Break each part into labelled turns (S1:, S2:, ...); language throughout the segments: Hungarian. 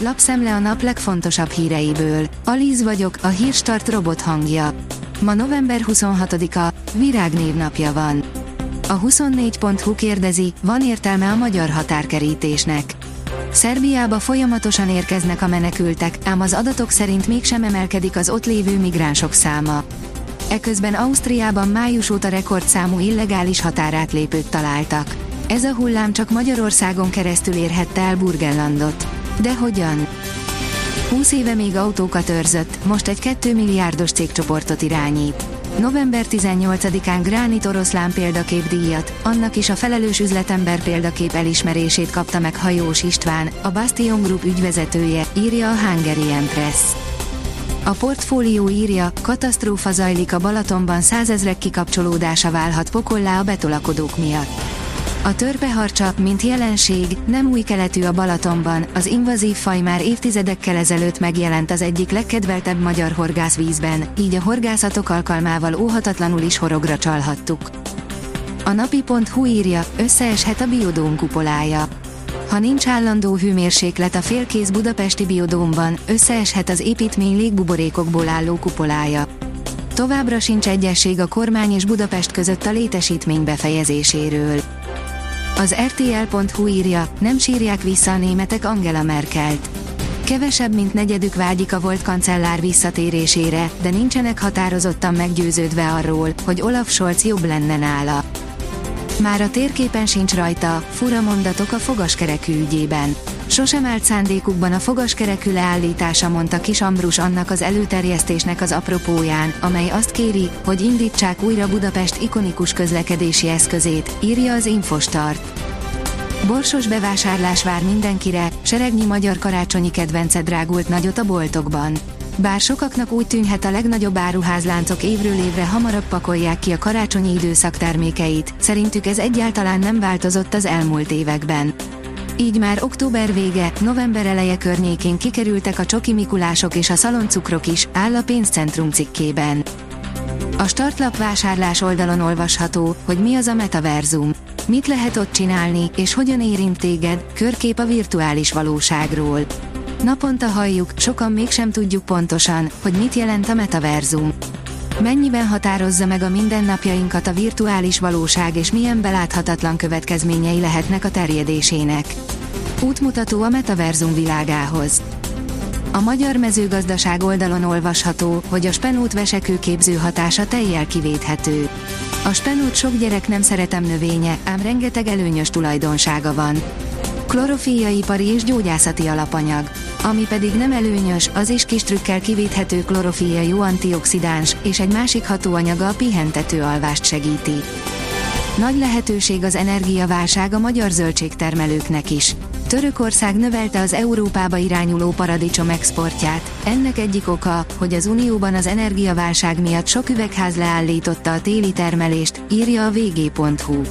S1: lapszemle a nap legfontosabb híreiből. Alíz vagyok, a hírstart robot hangja. Ma november 26-a, Virág névnapja van. A 24.hu kérdezi, van értelme a magyar határkerítésnek. Szerbiába folyamatosan érkeznek a menekültek, ám az adatok szerint mégsem emelkedik az ott lévő migránsok száma. Eközben Ausztriában május óta rekordszámú illegális határátlépőt találtak. Ez a hullám csak Magyarországon keresztül érhette el Burgenlandot. De hogyan? 20 éve még autókat őrzött, most egy 2 milliárdos cégcsoportot irányít. November 18-án Gránit oroszlán példakép díjat, annak is a felelős üzletember példakép elismerését kapta meg Hajós István, a Bastion Group ügyvezetője, írja a Hungarian Press. A portfólió írja, katasztrófa zajlik a Balatonban százezrek kikapcsolódása válhat pokollá a betolakodók miatt. A törpeharcsa, mint jelenség, nem új keletű a Balatonban, az invazív faj már évtizedekkel ezelőtt megjelent az egyik legkedveltebb magyar horgászvízben, így a horgászatok alkalmával óhatatlanul is horogra csalhattuk. A napi.hu írja, összeeshet a biodóm kupolája. Ha nincs állandó hőmérséklet a félkész budapesti biodómban, összeeshet az építmény légbuborékokból álló kupolája. Továbbra sincs egyesség a kormány és Budapest között a létesítmény befejezéséről. Az RTL.hu írja, nem sírják vissza a németek Angela Merkelt. Kevesebb, mint negyedük vágyik a volt kancellár visszatérésére, de nincsenek határozottan meggyőződve arról, hogy Olaf Scholz jobb lenne nála. Már a térképen sincs rajta, fura mondatok a fogaskerekű ügyében. Sosem állt szándékukban a fogaskerekű leállítása, mondta Kis Ambrus annak az előterjesztésnek az apropóján, amely azt kéri, hogy indítsák újra Budapest ikonikus közlekedési eszközét, írja az Infostart. Borsos bevásárlás vár mindenkire, seregnyi magyar karácsonyi kedvence drágult nagyot a boltokban. Bár sokaknak úgy tűnhet a legnagyobb áruházláncok évről évre hamarabb pakolják ki a karácsonyi időszak termékeit, szerintük ez egyáltalán nem változott az elmúlt években. Így már október vége, november eleje környékén kikerültek a csoki mikulások és a szaloncukrok is, áll a pénzcentrum cikkében. A startlap vásárlás oldalon olvasható, hogy mi az a metaverzum. Mit lehet ott csinálni, és hogyan érint téged, körkép a virtuális valóságról. Naponta halljuk, sokan mégsem tudjuk pontosan, hogy mit jelent a metaverzum. Mennyiben határozza meg a mindennapjainkat a virtuális valóság és milyen beláthatatlan következményei lehetnek a terjedésének. Útmutató a metaverzum világához. A magyar mezőgazdaság oldalon olvasható, hogy a spenót vesekőképző hatása teljel kivéthető. A spenót sok gyerek nem szeretem növénye, ám rengeteg előnyös tulajdonsága van. Klorofíaipari és gyógyászati alapanyag. Ami pedig nem előnyös, az is kis trükkel kivéthető klorofília jó antioxidáns, és egy másik hatóanyaga a pihentető alvást segíti. Nagy lehetőség az energiaválság a magyar zöldségtermelőknek is. Törökország növelte az Európába irányuló paradicsom exportját. Ennek egyik oka, hogy az Unióban az energiaválság miatt sok üvegház leállította a téli termelést, írja a vg.hu.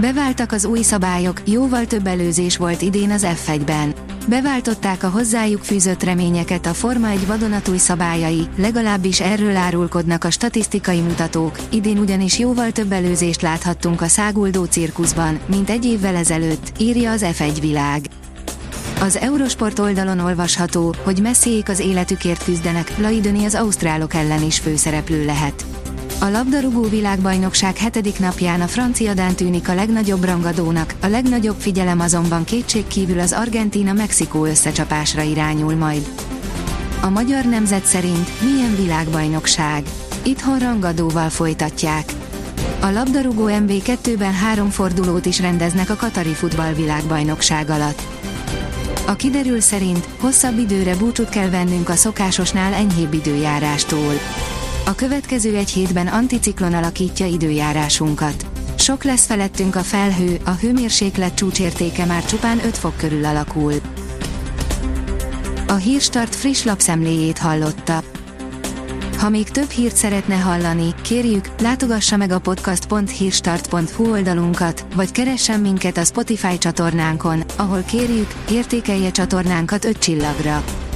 S1: Beváltak az új szabályok, jóval több előzés volt idén az F1-ben. Beváltották a hozzájuk fűzött reményeket a Forma 1 vadonatúj szabályai, legalábbis erről árulkodnak a statisztikai mutatók, idén ugyanis jóval több előzést láthattunk a száguldó cirkuszban, mint egy évvel ezelőtt, írja az F1 világ. Az Eurosport oldalon olvasható, hogy messziék az életükért küzdenek, Laidoni az ausztrálok ellen is főszereplő lehet. A labdarúgó világbajnokság hetedik napján a francia Dán tűnik a legnagyobb rangadónak, a legnagyobb figyelem azonban kétség kívül az Argentina-Mexikó összecsapásra irányul majd. A magyar nemzet szerint milyen világbajnokság? Itthon rangadóval folytatják. A labdarúgó MB2-ben három fordulót is rendeznek a Katari futballvilágbajnokság alatt. A kiderül szerint hosszabb időre búcsút kell vennünk a szokásosnál enyhébb időjárástól. A következő egy hétben anticiklon alakítja időjárásunkat. Sok lesz felettünk a felhő, a hőmérséklet csúcsértéke már csupán 5 fok körül alakul. A Hírstart friss lapszemléjét hallotta. Ha még több hírt szeretne hallani, kérjük, látogassa meg a podcast.hírstart.hu oldalunkat, vagy keressen minket a Spotify csatornánkon, ahol kérjük, értékelje csatornánkat 5 csillagra.